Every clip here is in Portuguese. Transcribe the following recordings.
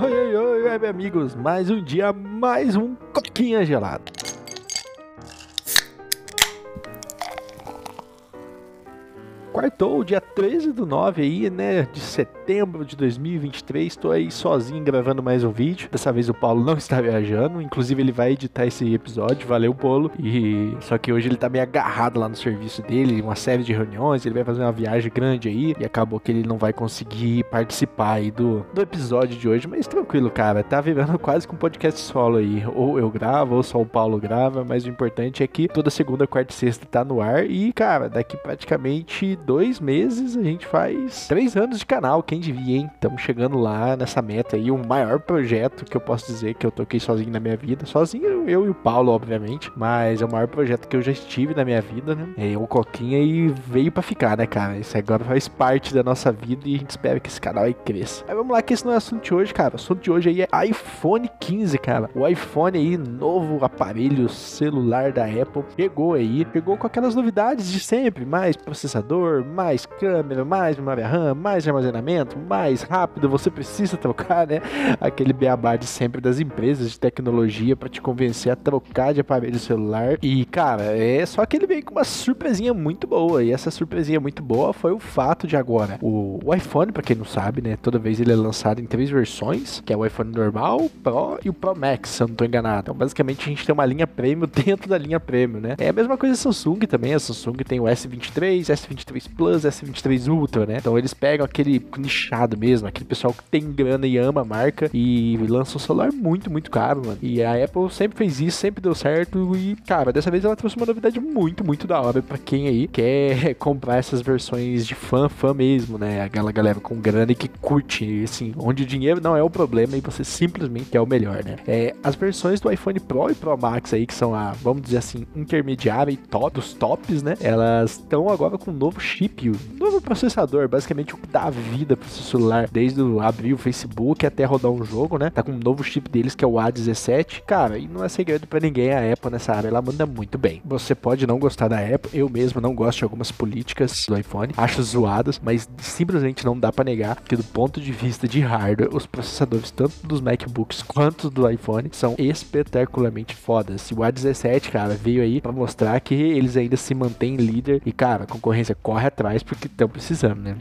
Oi, oi, oi, web amigos, mais um dia, mais um coquinha gelado. Quartou, dia 13 do 9 aí, né, de setembro de 2023, tô aí sozinho gravando mais um vídeo. Dessa vez o Paulo não está viajando, inclusive ele vai editar esse episódio, valeu Paulo. E só que hoje ele tá meio agarrado lá no serviço dele, uma série de reuniões, ele vai fazer uma viagem grande aí e acabou que ele não vai conseguir participar aí do, do episódio de hoje, mas tranquilo, cara, tá virando quase com um podcast solo aí. Ou eu gravo, ou só o Paulo grava, mas o importante é que toda segunda, quarta e sexta tá no ar. E, cara, daqui praticamente dois meses a gente faz três anos de canal, quem devia, hein? Estamos chegando lá nessa meta aí, o maior projeto que eu posso dizer que eu toquei sozinho na minha vida. Sozinho eu e o Paulo, obviamente, mas é o maior projeto que eu já estive na minha vida, né? É o Coquinha e veio para ficar, né, cara? Isso agora faz parte da nossa vida e a gente espera que esse canal aí cresça. Mas vamos lá, que esse não é assunto de hoje, cara. O assunto de hoje aí é iPhone 15, cara. O iPhone aí, novo aparelho celular da Apple, chegou aí, chegou com aquelas novidades de sempre, mais processador, mais câmera, mais memória RAM, mais armazenamento, mais rápido, você precisa trocar, né? Aquele beabá de sempre das empresas de tecnologia para te convencer a trocar de aparelho celular. E, cara, é só que ele veio com uma surpresinha muito boa. E essa surpresinha muito boa foi o fato de agora o, o iPhone, para quem não sabe, né? Toda vez ele é lançado em três versões, que é o iPhone normal, o Pro e o Pro Max, se eu não tô enganado. Então, basicamente, a gente tem uma linha Premium dentro da linha Premium, né? É a mesma coisa a Samsung também. A Samsung tem o S23, S23 Plus, S23 Ultra, né? Então eles pegam aquele nichado mesmo, aquele pessoal que tem grana e ama a marca e lança um celular muito, muito caro, mano. E a Apple sempre fez isso, sempre deu certo e, cara, dessa vez ela trouxe uma novidade muito, muito da hora para quem aí quer comprar essas versões de fã, fã mesmo, né? Aquela galera com grana e que curte, assim, onde o dinheiro não é o problema e você simplesmente é o melhor, né? É, as versões do iPhone Pro e Pro Max aí, que são a, vamos dizer assim, intermediária e top, dos tops, né? Elas estão agora com um novo chip, novo processador, basicamente o que dá vida pro seu celular, desde abrir o Facebook até rodar um jogo, né? Tá com um novo chip deles que é o A17. Cara, e não é segredo para ninguém, a Apple nessa área ela manda muito bem. Você pode não gostar da Apple, eu mesmo não gosto de algumas políticas do iPhone, acho zoadas, mas simplesmente não dá para negar que do ponto de vista de hardware, os processadores tanto dos MacBooks quanto do iPhone são espetacularmente fodas. O A17, cara, veio aí para mostrar que eles ainda se mantêm líder e, cara, a concorrência corre atrás porque estão precisando, né?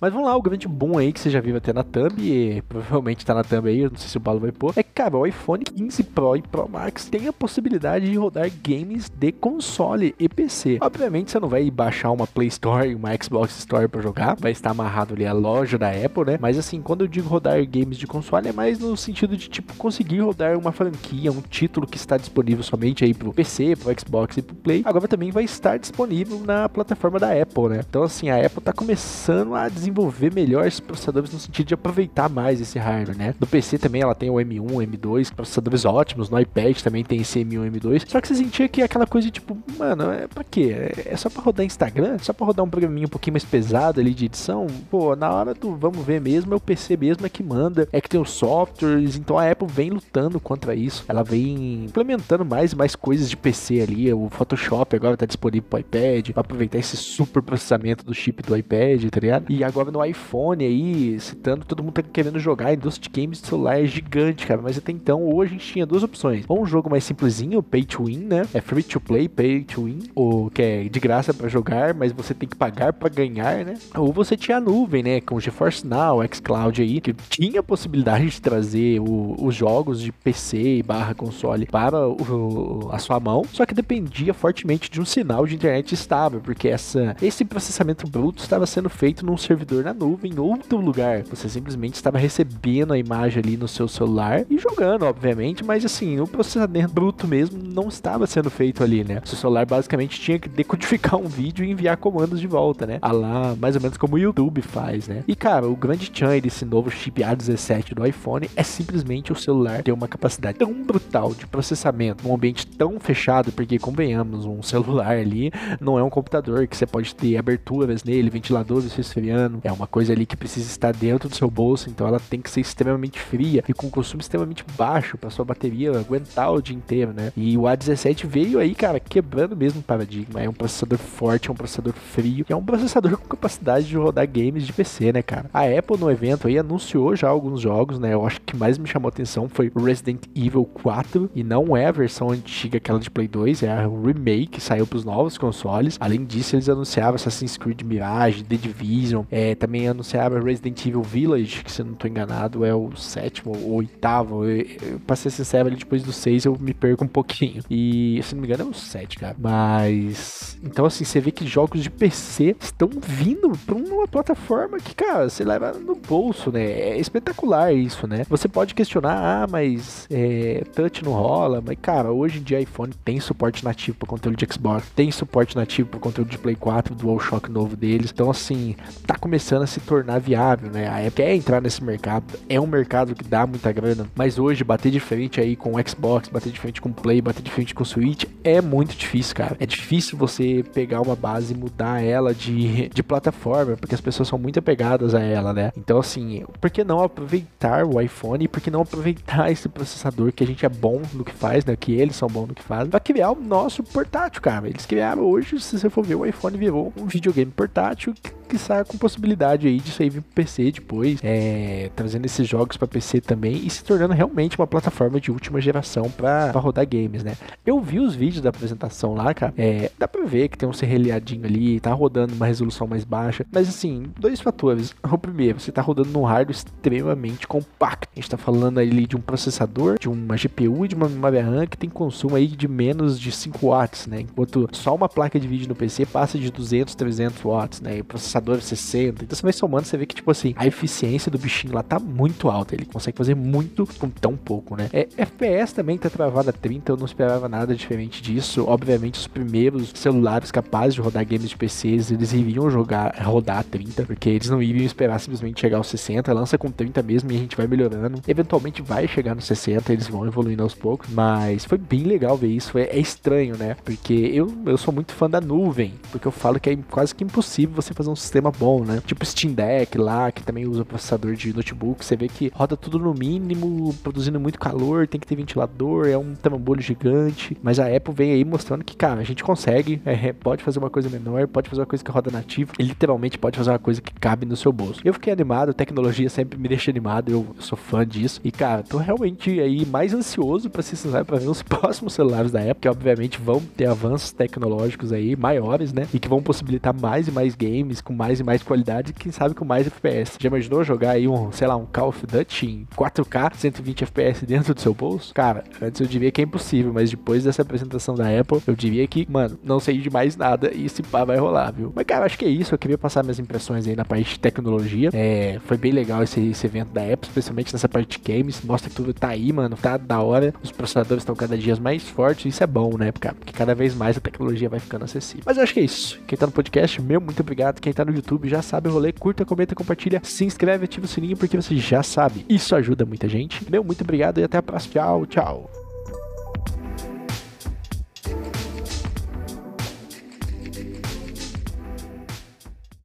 Mas vamos lá, o grande boom aí que você já viu até na thumb, e provavelmente tá na thumb aí, eu não sei se o Paulo vai pôr, é que, cara, o iPhone 15 Pro e Pro Max tem a possibilidade de rodar games de console e PC. Obviamente você não vai baixar uma Play Store uma Xbox Store para jogar, vai estar amarrado ali a loja da Apple, né? Mas assim, quando eu digo rodar games de console, é mais no sentido de, tipo, conseguir rodar uma franquia, um título que está disponível somente aí pro PC, pro Xbox e pro Play, agora também vai estar disponível na plataforma da Apple, né? Então, assim, a Apple tá começando a desenvolver melhores processadores no sentido de aproveitar mais esse hardware, né? No PC também ela tem o M1, M2, processadores ótimos, no iPad também tem esse M1, M2. Só que você sentia que é aquela coisa tipo, mano, é pra quê? É só pra rodar Instagram? É só pra rodar um programinha um pouquinho mais pesado ali de edição? Pô, na hora do vamos ver mesmo, é o PC mesmo é que manda, é que tem os softwares, então a Apple vem lutando contra isso. Ela vem implementando mais e mais coisas de PC ali, o Photoshop agora tá disponível pro iPad, pra aproveitar esse super processamento do chip do iPad, tá ligado? E agora no iPhone aí, citando, todo mundo tá querendo jogar, a indústria de games de celular é gigante, cara. Mas até então, hoje a gente tinha duas opções. Ou um jogo mais simplesinho, pay to win, né? É free to play, pay to win. Ou que é de graça para jogar, mas você tem que pagar para ganhar, né? Ou você tinha a nuvem, né? Com o GeForce Now, xCloud aí, que tinha a possibilidade de trazer o, os jogos de PC barra console para o, a sua mão, só que dependia fortemente de um sinal de internet estável, porque essa, esse processamento bruto estava sendo feito num servidor na nuvem em outro lugar. Você simplesmente estava recebendo a imagem ali no seu celular e jogando, obviamente, mas assim, o processamento bruto mesmo não estava sendo feito ali, né? O seu celular basicamente tinha que decodificar um vídeo e enviar comandos de volta, né? A lá, mais ou menos como o YouTube faz, né? E cara, o grande chance desse novo chip A17 do iPhone é simplesmente o celular ter uma capacidade tão brutal de processamento num ambiente tão fechado, porque convenhamos, um celular ali não é um computador que você pode ter aberturas nele, ventiladores resfriando. É uma coisa ali que precisa estar dentro do seu bolso, então ela tem que ser extremamente fria e com consumo extremamente baixo para sua bateria aguentar o dia inteiro, né? E o A17 veio aí, cara, quebrando mesmo o paradigma. É um processador forte, é um processador frio, é um processador com capacidade de rodar games de PC, né, cara? A Apple no evento aí anunciou já alguns jogos, né? Eu acho que mais me chamou atenção foi Resident Evil 4 e não é a versão antiga, aquela de Play 2, é a remake saiu para os novos consoles. Além disso, eles anunciaram Assassin's Creed Mirage, The Division, é, também anunciaram Resident Evil Village, que se eu não estou enganado é o sétimo ou oitavo. Eu, eu, pra ser sincero, depois do 6 eu me perco um pouquinho. E se não me engano é o 7, cara. Mas. Então, assim, você vê que jogos de PC estão vindo pra uma plataforma que, cara, você leva no bolso, né? É espetacular isso, né? Você pode questionar, ah, mas é, touch não rola. Mas, cara, hoje em dia iPhone tem suporte nativo para controle de Xbox, tem suporte nativo para controle de Play 4, do DualShock novo deles. Então, assim, tá começando a se tornar viável, né? A Apple quer entrar nesse mercado. É um mercado que dá muita grana, mas hoje bater de frente aí com o Xbox, bater de frente com o Play, bater de frente com o Switch é muito difícil, cara. É difícil você pegar uma base e mudar ela de, de plataforma, porque as pessoas são muito apegadas a ela, né? Então, assim, por que não aproveitar o iPhone e por que não aproveitar esse processador que a gente é bom no que faz, né? Que eles são bons no que fazem, pra criar o nosso portátil, cara. Eles criaram hoje, se você for ver, o iPhone virou um videogame portátil que sai com possibilidade aí de sair pro PC depois, é, trazendo esses jogos para PC também e se tornando realmente uma plataforma de última geração para rodar games, né? Eu vi os vídeos da apresentação lá, cara, é, dá pra ver que tem um serrelhadinho ali, tá rodando uma resolução mais baixa, mas assim, dois fatores. O primeiro, você tá rodando num hardware extremamente compacto. A gente tá falando ali de um processador, de uma GPU e de uma memória RAM que tem consumo aí de menos de 5 watts, né? Enquanto só uma placa de vídeo no PC passa de 200, 300 watts, né? E processador processador 60. Então você vai somando, você vê que, tipo assim, a eficiência do bichinho lá tá muito alta. Ele consegue fazer muito com tão pouco, né? É, FPS também tá travado a 30, eu não esperava nada diferente disso. Obviamente, os primeiros celulares capazes de rodar games de PCs, eles iriam jogar, rodar a 30, porque eles não iriam esperar simplesmente chegar aos 60. Lança com 30 mesmo e a gente vai melhorando. Eventualmente vai chegar nos 60, eles vão evoluindo aos poucos. Mas foi bem legal ver isso. É, é estranho, né? Porque eu, eu sou muito fã da nuvem, porque eu falo que é quase que impossível você fazer um sistema bom, né? Tipo Steam Deck lá, que também usa processador de notebook, você vê que roda tudo no mínimo, produzindo muito calor, tem que ter ventilador, é um trambolho gigante. Mas a Apple vem aí mostrando que, cara, a gente consegue, é, pode fazer uma coisa menor, pode fazer uma coisa que roda nativo, e literalmente pode fazer uma coisa que cabe no seu bolso. Eu fiquei animado, tecnologia sempre me deixa animado, eu, sou fã disso. E, cara, tô realmente aí mais ansioso para se pra ver os próximos celulares da Apple, que obviamente vão ter avanços tecnológicos aí maiores, né? E que vão possibilitar mais e mais games com mais e mais qualidade, quem sabe com mais FPS. Já imaginou jogar aí um, sei lá, um Call of Duty em 4K, 120 FPS dentro do seu bolso? Cara, antes eu diria que é impossível, mas depois dessa apresentação da Apple, eu diria que, mano, não sei de mais nada e esse pá vai rolar, viu? Mas, cara, acho que é isso. Eu queria passar minhas impressões aí na parte de tecnologia. É, foi bem legal esse, esse evento da Apple, especialmente nessa parte de games. Mostra que tudo tá aí, mano, tá da hora. Os processadores estão cada dia mais fortes. Isso é bom, né, cara? Porque cada vez mais a tecnologia vai ficando acessível. Mas eu acho que é isso. Quem tá no podcast, meu, muito obrigado. Quem tá no YouTube já sabe o rolê. Curta, comenta, compartilha, se inscreve, ativa o sininho porque você já sabe. Isso ajuda muita gente. Meu, muito obrigado e até a próxima. Tchau, tchau.